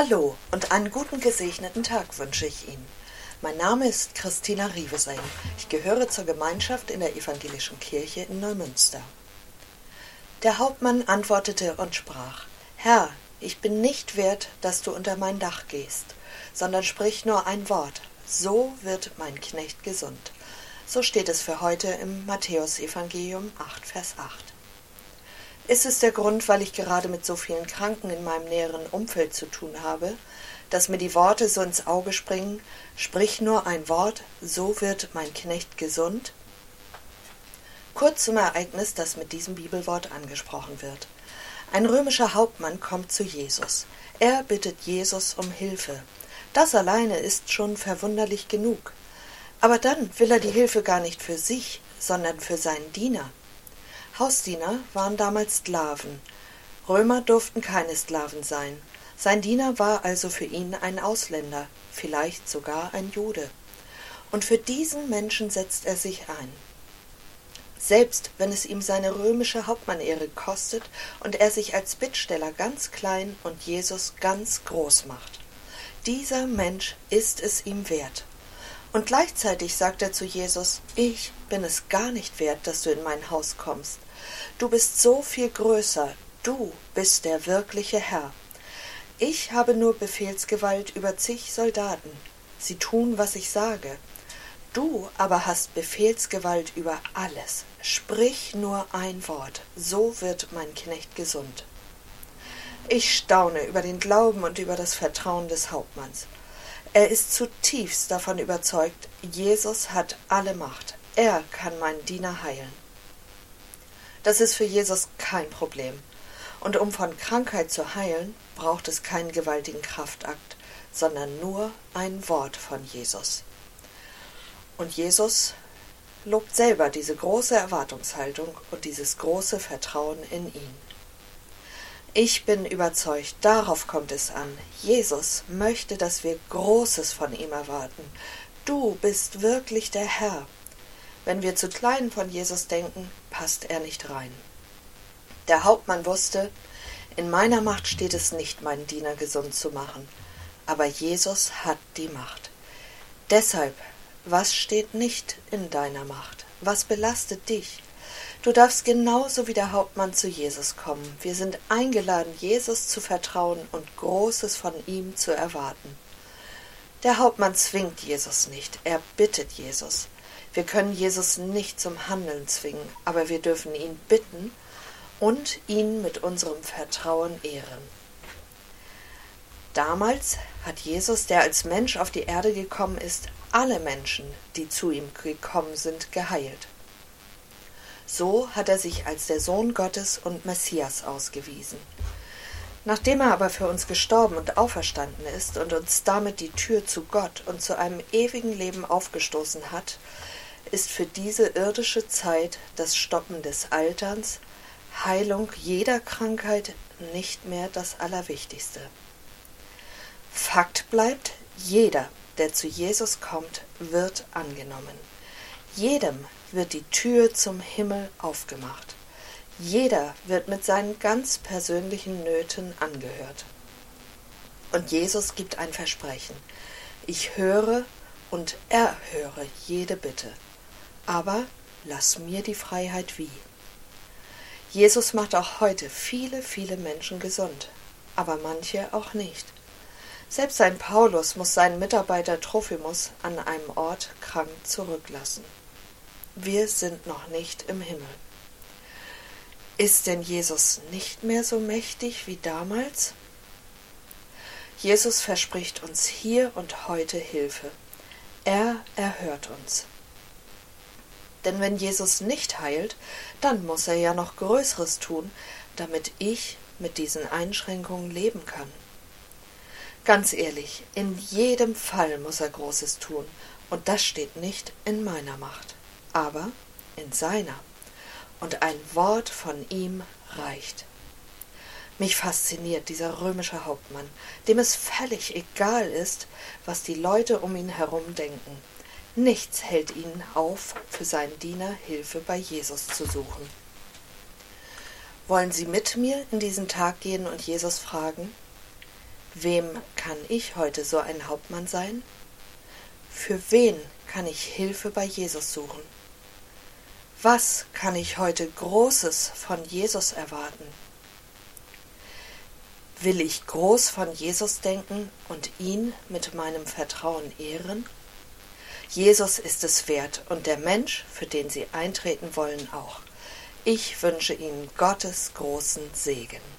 Hallo und einen guten gesegneten Tag wünsche ich Ihnen. Mein Name ist Christina Rieveseng. Ich gehöre zur Gemeinschaft in der Evangelischen Kirche in Neumünster. Der Hauptmann antwortete und sprach: Herr, ich bin nicht wert, dass du unter mein Dach gehst, sondern sprich nur ein Wort, so wird mein Knecht gesund. So steht es für heute im Matthäusevangelium 8, Vers 8. Ist es der Grund, weil ich gerade mit so vielen Kranken in meinem näheren Umfeld zu tun habe, dass mir die Worte so ins Auge springen, sprich nur ein Wort, so wird mein Knecht gesund? Kurz zum Ereignis, das mit diesem Bibelwort angesprochen wird. Ein römischer Hauptmann kommt zu Jesus. Er bittet Jesus um Hilfe. Das alleine ist schon verwunderlich genug. Aber dann will er die Hilfe gar nicht für sich, sondern für seinen Diener. Hausdiener waren damals Sklaven. Römer durften keine Sklaven sein. Sein Diener war also für ihn ein Ausländer, vielleicht sogar ein Jude. Und für diesen Menschen setzt er sich ein. Selbst wenn es ihm seine römische Hauptmannehre kostet und er sich als Bittsteller ganz klein und Jesus ganz groß macht. Dieser Mensch ist es ihm wert. Und gleichzeitig sagt er zu Jesus, ich bin es gar nicht wert, dass du in mein Haus kommst. Du bist so viel größer, du bist der wirkliche Herr. Ich habe nur Befehlsgewalt über zig Soldaten. Sie tun, was ich sage. Du aber hast Befehlsgewalt über alles. Sprich nur ein Wort, so wird mein Knecht gesund. Ich staune über den Glauben und über das Vertrauen des Hauptmanns. Er ist zutiefst davon überzeugt, Jesus hat alle Macht. Er kann meinen Diener heilen. Das ist für Jesus kein Problem. Und um von Krankheit zu heilen, braucht es keinen gewaltigen Kraftakt, sondern nur ein Wort von Jesus. Und Jesus lobt selber diese große Erwartungshaltung und dieses große Vertrauen in ihn. Ich bin überzeugt, darauf kommt es an. Jesus möchte, dass wir Großes von ihm erwarten. Du bist wirklich der Herr. Wenn wir zu klein von Jesus denken, passt er nicht rein. Der Hauptmann wusste, in meiner Macht steht es nicht, meinen Diener gesund zu machen, aber Jesus hat die Macht. Deshalb, was steht nicht in deiner Macht? Was belastet dich? Du darfst genauso wie der Hauptmann zu Jesus kommen. Wir sind eingeladen, Jesus zu vertrauen und Großes von ihm zu erwarten. Der Hauptmann zwingt Jesus nicht, er bittet Jesus. Wir können Jesus nicht zum Handeln zwingen, aber wir dürfen ihn bitten und ihn mit unserem Vertrauen ehren. Damals hat Jesus, der als Mensch auf die Erde gekommen ist, alle Menschen, die zu ihm gekommen sind, geheilt. So hat er sich als der Sohn Gottes und Messias ausgewiesen. Nachdem er aber für uns gestorben und auferstanden ist und uns damit die Tür zu Gott und zu einem ewigen Leben aufgestoßen hat, ist für diese irdische Zeit das Stoppen des Alterns, Heilung jeder Krankheit nicht mehr das Allerwichtigste. Fakt bleibt, jeder, der zu Jesus kommt, wird angenommen. Jedem wird die Tür zum Himmel aufgemacht. Jeder wird mit seinen ganz persönlichen Nöten angehört. Und Jesus gibt ein Versprechen. Ich höre und erhöre jede Bitte aber lass mir die Freiheit wie. Jesus macht auch heute viele, viele Menschen gesund, aber manche auch nicht. Selbst ein Paulus muss seinen Mitarbeiter Trophimus an einem Ort krank zurücklassen. Wir sind noch nicht im Himmel. Ist denn Jesus nicht mehr so mächtig wie damals? Jesus verspricht uns hier und heute Hilfe. Er erhört uns. Denn wenn Jesus nicht heilt, dann muss er ja noch Größeres tun, damit ich mit diesen Einschränkungen leben kann. Ganz ehrlich, in jedem Fall muss er Großes tun, und das steht nicht in meiner Macht, aber in seiner. Und ein Wort von ihm reicht. Mich fasziniert dieser römische Hauptmann, dem es völlig egal ist, was die Leute um ihn herum denken. Nichts hält ihn auf, für seinen Diener Hilfe bei Jesus zu suchen. Wollen Sie mit mir in diesen Tag gehen und Jesus fragen? Wem kann ich heute so ein Hauptmann sein? Für wen kann ich Hilfe bei Jesus suchen? Was kann ich heute Großes von Jesus erwarten? Will ich groß von Jesus denken und ihn mit meinem Vertrauen ehren? Jesus ist es wert und der Mensch, für den Sie eintreten wollen, auch. Ich wünsche Ihnen Gottes großen Segen.